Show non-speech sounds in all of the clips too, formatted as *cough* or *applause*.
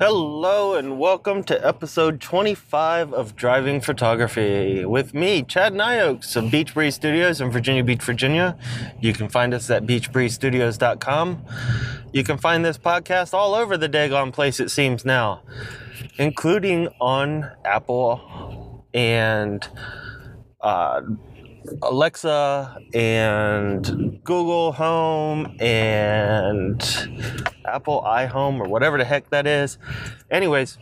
Hello and welcome to episode 25 of Driving Photography with me, Chad Nyokes of Beach Breeze Studios in Virginia Beach, Virginia. You can find us at beachbreezestudios.com. You can find this podcast all over the daggone place, it seems now, including on Apple and uh, Alexa and Google Home and Apple iHome or whatever the heck that is. Anyways,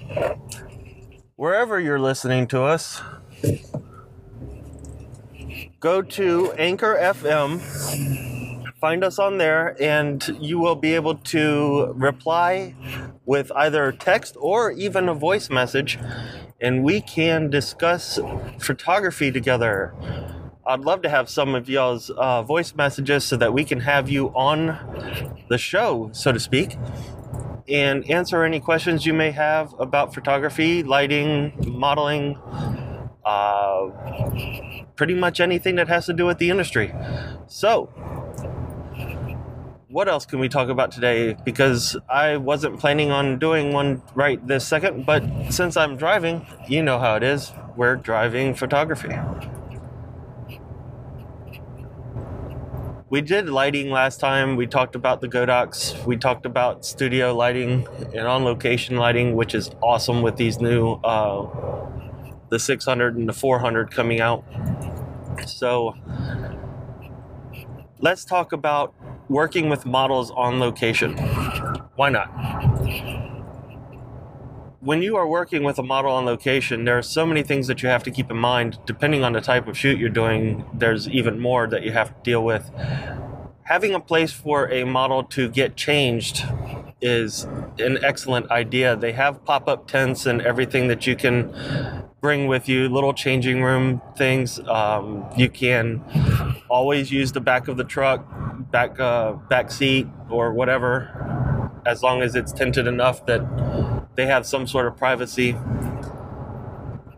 wherever you're listening to us, go to Anchor FM, find us on there, and you will be able to reply with either text or even a voice message, and we can discuss photography together. I'd love to have some of y'all's uh, voice messages so that we can have you on the show, so to speak, and answer any questions you may have about photography, lighting, modeling, uh, pretty much anything that has to do with the industry. So, what else can we talk about today? Because I wasn't planning on doing one right this second, but since I'm driving, you know how it is. We're driving photography. We did lighting last time. We talked about the Godox. We talked about studio lighting and on location lighting, which is awesome with these new uh, the 600 and the 400 coming out. So let's talk about working with models on location. Why not? When you are working with a model on location, there are so many things that you have to keep in mind. Depending on the type of shoot you're doing, there's even more that you have to deal with. Having a place for a model to get changed is an excellent idea. They have pop up tents and everything that you can bring with you, little changing room things. Um, you can always use the back of the truck, back uh, back seat, or whatever, as long as it's tinted enough that they have some sort of privacy.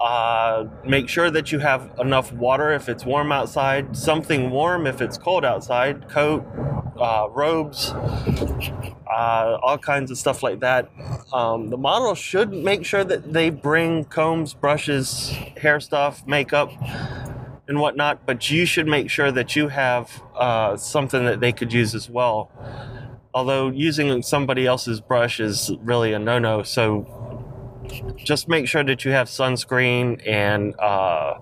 Uh, make sure that you have enough water if it's warm outside, something warm if it's cold outside, coat, uh, robes, uh, all kinds of stuff like that. Um, the model should make sure that they bring combs, brushes, hair stuff, makeup, and whatnot, but you should make sure that you have uh, something that they could use as well although using somebody else's brush is really a no-no so just make sure that you have sunscreen and uh,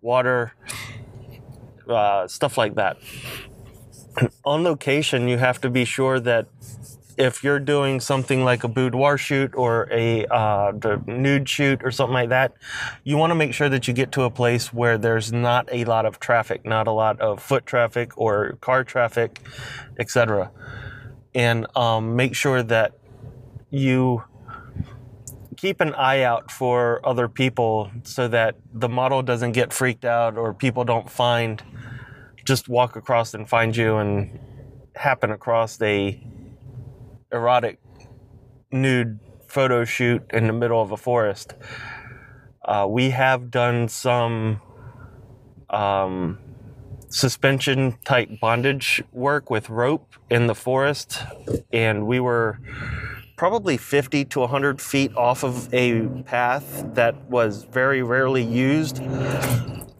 water uh, stuff like that. On location you have to be sure that if you're doing something like a boudoir shoot or a uh, nude shoot or something like that, you want to make sure that you get to a place where there's not a lot of traffic, not a lot of foot traffic or car traffic, etc and um, make sure that you keep an eye out for other people so that the model doesn't get freaked out or people don't find just walk across and find you and happen across a erotic nude photo shoot in the middle of a forest. Uh, we have done some um, suspension type bondage work with rope in the forest, and we were probably 50 to 100 feet off of a path that was very rarely used.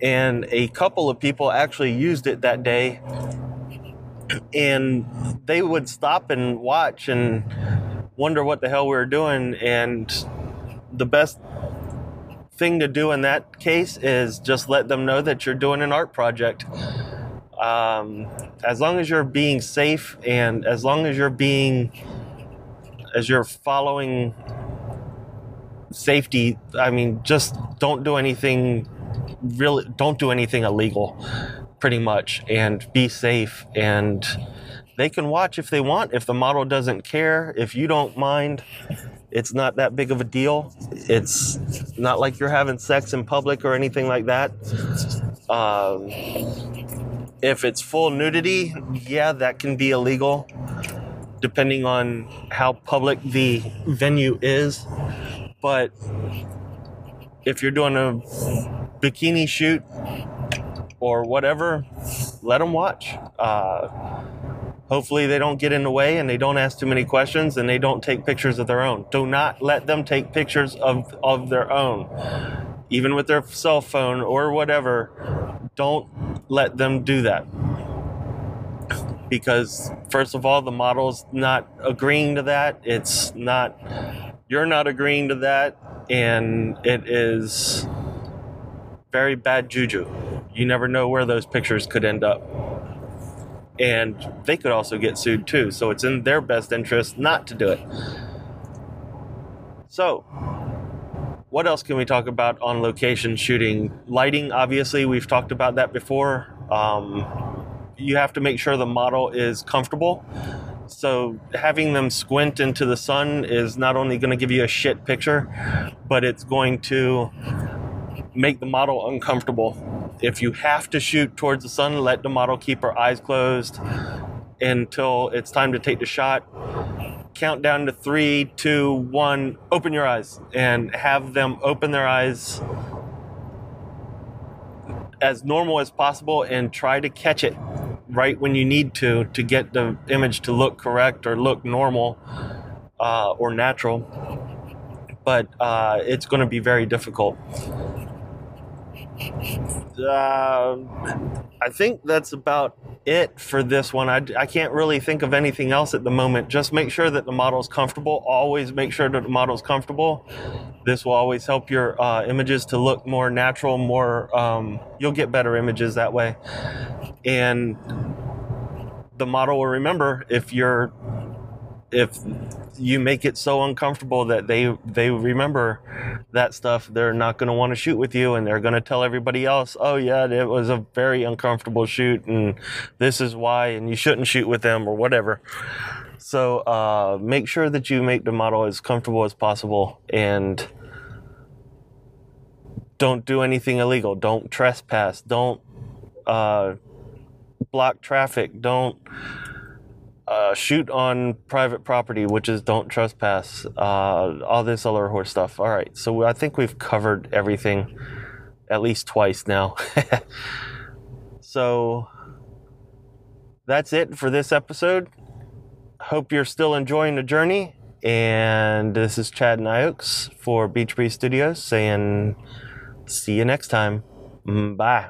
And a couple of people actually used it that day. And they would stop and watch and wonder what the hell we were doing. And the best thing to do in that case is just let them know that you're doing an art project. Um, as long as you're being safe and as long as you're being, as you're following safety, I mean, just don't do anything really, don't do anything illegal, pretty much, and be safe. And they can watch if they want. If the model doesn't care, if you don't mind, it's not that big of a deal. It's not like you're having sex in public or anything like that. Um, if it's full nudity, yeah, that can be illegal, depending on how public the venue is. But if you're doing a bikini shoot or whatever, let them watch. Uh, Hopefully, they don't get in the way and they don't ask too many questions and they don't take pictures of their own. Do not let them take pictures of, of their own, even with their cell phone or whatever. Don't let them do that. Because, first of all, the model's not agreeing to that. It's not, you're not agreeing to that. And it is very bad juju. You never know where those pictures could end up and they could also get sued too. So it's in their best interest not to do it. So, what else can we talk about on location shooting? Lighting, obviously, we've talked about that before. Um, you have to make sure the model is comfortable. So, having them squint into the sun is not only going to give you a shit picture, but it's going to make the model uncomfortable if you have to shoot towards the sun, let the model keep her eyes closed until it's time to take the shot. Count down to three, two, one, open your eyes and have them open their eyes as normal as possible and try to catch it right when you need to to get the image to look correct or look normal uh, or natural. But uh, it's going to be very difficult uh, I think that's about it for this one. I, I can't really think of anything else at the moment. Just make sure that the model is comfortable. Always make sure that the model is comfortable. This will always help your uh, images to look more natural, more, um, you'll get better images that way. And the model will remember if you're if you make it so uncomfortable that they they remember that stuff they're not going to want to shoot with you and they're going to tell everybody else oh yeah it was a very uncomfortable shoot and this is why and you shouldn't shoot with them or whatever. So uh, make sure that you make the model as comfortable as possible and don't do anything illegal. Don't trespass. Don't uh, block traffic. Don't uh, shoot on private property, which is don't trespass, uh, all this other horse stuff. All right, so I think we've covered everything at least twice now. *laughs* so that's it for this episode. Hope you're still enjoying the journey. And this is Chad Nyokes for Beach Breeze Studios saying, see you next time. Bye.